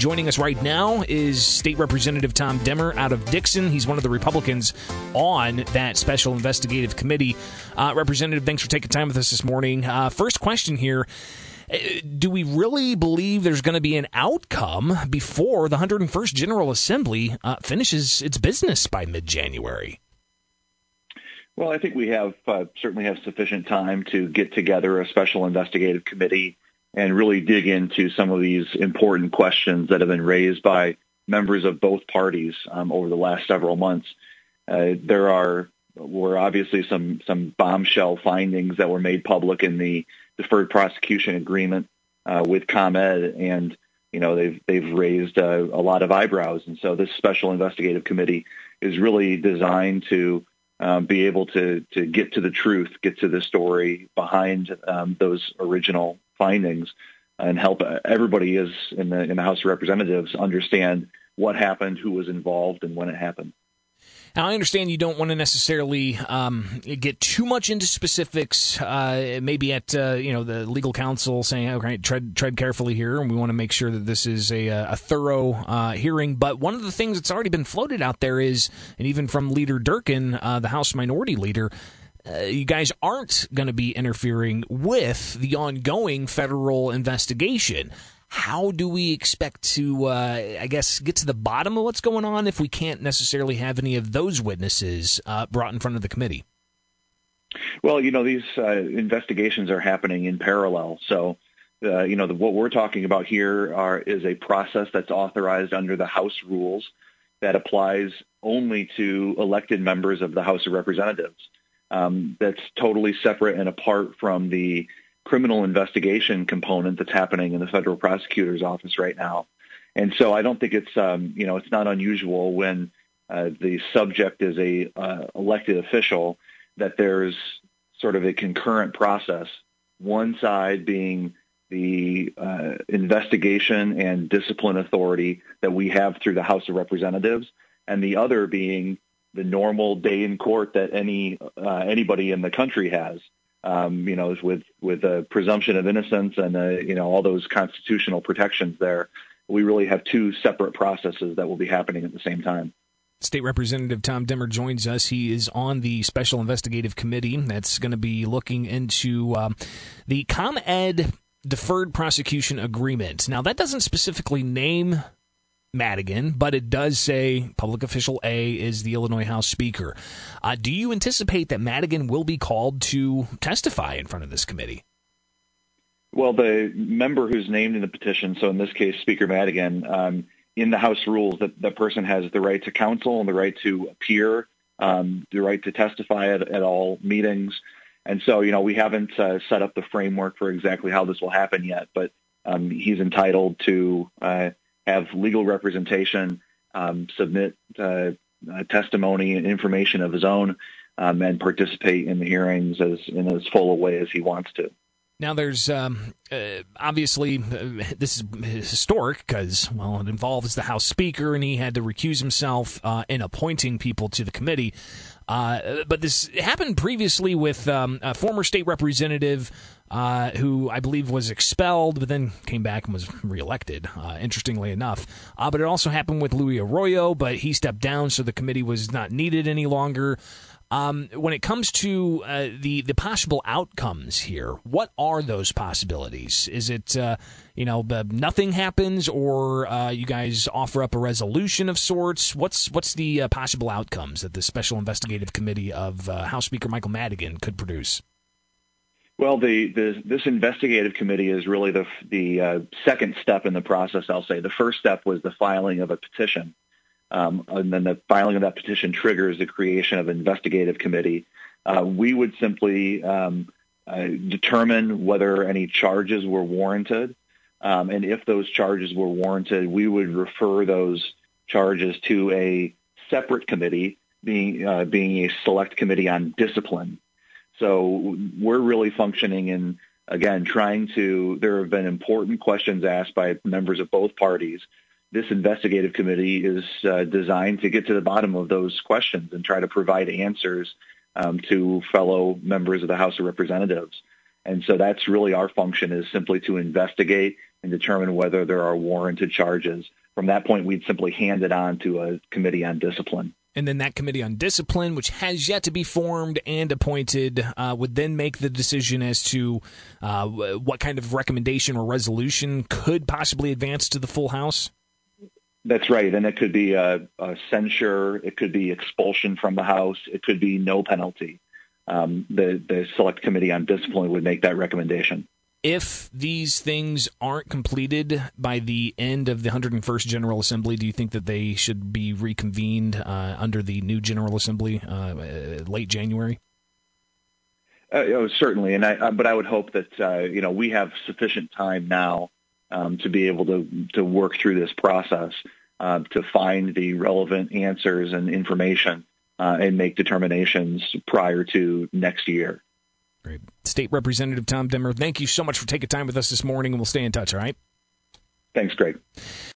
Joining us right now is State Representative Tom Demmer out of Dixon. He's one of the Republicans on that special investigative committee. Uh, Representative, thanks for taking time with us this morning. Uh, first question here. Uh, do we really believe there's going to be an outcome before the 101st General Assembly uh, finishes its business by mid January? Well, I think we have uh, certainly have sufficient time to get together a special investigative committee and really dig into some of these important questions that have been raised by members of both parties um, over the last several months. Uh, there are were obviously some some bombshell findings that were made public in the deferred prosecution agreement uh, with ComEd, and you know they've they've raised uh, a lot of eyebrows. And so this special investigative committee is really designed to um, be able to to get to the truth, get to the story behind um, those original findings, and help everybody is in the in the House of Representatives understand what happened, who was involved, and when it happened. Now, I understand you don't want to necessarily um, get too much into specifics. Uh, maybe at uh, you know the legal counsel saying, "Okay, tread tread carefully here," and we want to make sure that this is a, a thorough uh, hearing. But one of the things that's already been floated out there is, and even from Leader Durkin, uh, the House Minority Leader. Uh, you guys aren't going to be interfering with the ongoing federal investigation how do we expect to, uh, I guess, get to the bottom of what's going on if we can't necessarily have any of those witnesses uh, brought in front of the committee? Well, you know, these uh, investigations are happening in parallel. So, uh, you know, the, what we're talking about here are, is a process that's authorized under the House rules that applies only to elected members of the House of Representatives. Um, that's totally separate and apart from the criminal investigation component that's happening in the federal prosecutor's office right now. And so I don't think it's um, you know it's not unusual when uh, the subject is a uh, elected official that there's sort of a concurrent process. One side being the uh, investigation and discipline authority that we have through the House of Representatives, and the other being the normal day in court that any uh, anybody in the country has um, you know, with with a presumption of innocence and uh, you know all those constitutional protections there, we really have two separate processes that will be happening at the same time. State Representative Tom Demmer joins us. He is on the Special Investigative Committee that's going to be looking into uh, the ComEd Deferred Prosecution Agreement. Now, that doesn't specifically name Madigan, but it does say public official A is the Illinois House Speaker. Uh, do you anticipate that Madigan will be called to testify in front of this committee? Well, the member who's named in the petition, so in this case, Speaker Madigan, um, in the House rules, that the person has the right to counsel and the right to appear, um, the right to testify at, at, all meetings. And so, you know, we haven't uh, set up the framework for exactly how this will happen yet, but um, he's entitled to uh, have legal representation, um, submit uh, uh, testimony and information of his own, um, and participate in the hearings as in as full a way as he wants to. Now, there's um, uh, obviously uh, this is historic because well, it involves the House Speaker, and he had to recuse himself uh, in appointing people to the committee. Uh, but this happened previously with um, a former state representative uh, who I believe was expelled, but then came back and was reelected, uh, interestingly enough. But it also happened with Luis Arroyo, but he stepped down, so the committee was not needed any longer. Um, when it comes to uh, the the possible outcomes here, what are those possibilities? Is it uh, you know nothing happens, or uh, you guys offer up a resolution of sorts? What's what's the uh, possible outcomes that the special investigative committee of uh, House Speaker Michael Madigan could produce? Well, the, the, this investigative committee is really the the uh, second step in the process. I'll say the first step was the filing of a petition um, and then the filing of that petition triggers the creation of an investigative committee. Uh, we would simply um, uh, determine whether any charges were warranted, um, and if those charges were warranted, we would refer those charges to a separate committee, being uh, being a select committee on discipline. So we're really functioning in again trying to. There have been important questions asked by members of both parties this investigative committee is uh, designed to get to the bottom of those questions and try to provide answers um, to fellow members of the House of Representatives. And so that's really our function is simply to investigate and determine whether there are warranted charges. From that point, we'd simply hand it on to a committee on discipline. And then that committee on discipline, which has yet to be formed and appointed, uh, would then make the decision as to uh, what kind of recommendation or resolution could possibly advance to the full House. That's right, and it could be a, a censure, it could be expulsion from the House, it could be no penalty. Um, the the select committee on discipline would make that recommendation. If these things aren't completed by the end of the 101st General Assembly, do you think that they should be reconvened uh, under the new General Assembly uh, late January? Uh, oh, certainly, and I, but I would hope that uh, you know we have sufficient time now um, to be able to to work through this process uh, to find the relevant answers and information uh, and make determinations prior to next year. Great. State Representative Tom Demmer, thank you so much for taking time with us this morning, and we'll stay in touch, all right? Thanks, Greg.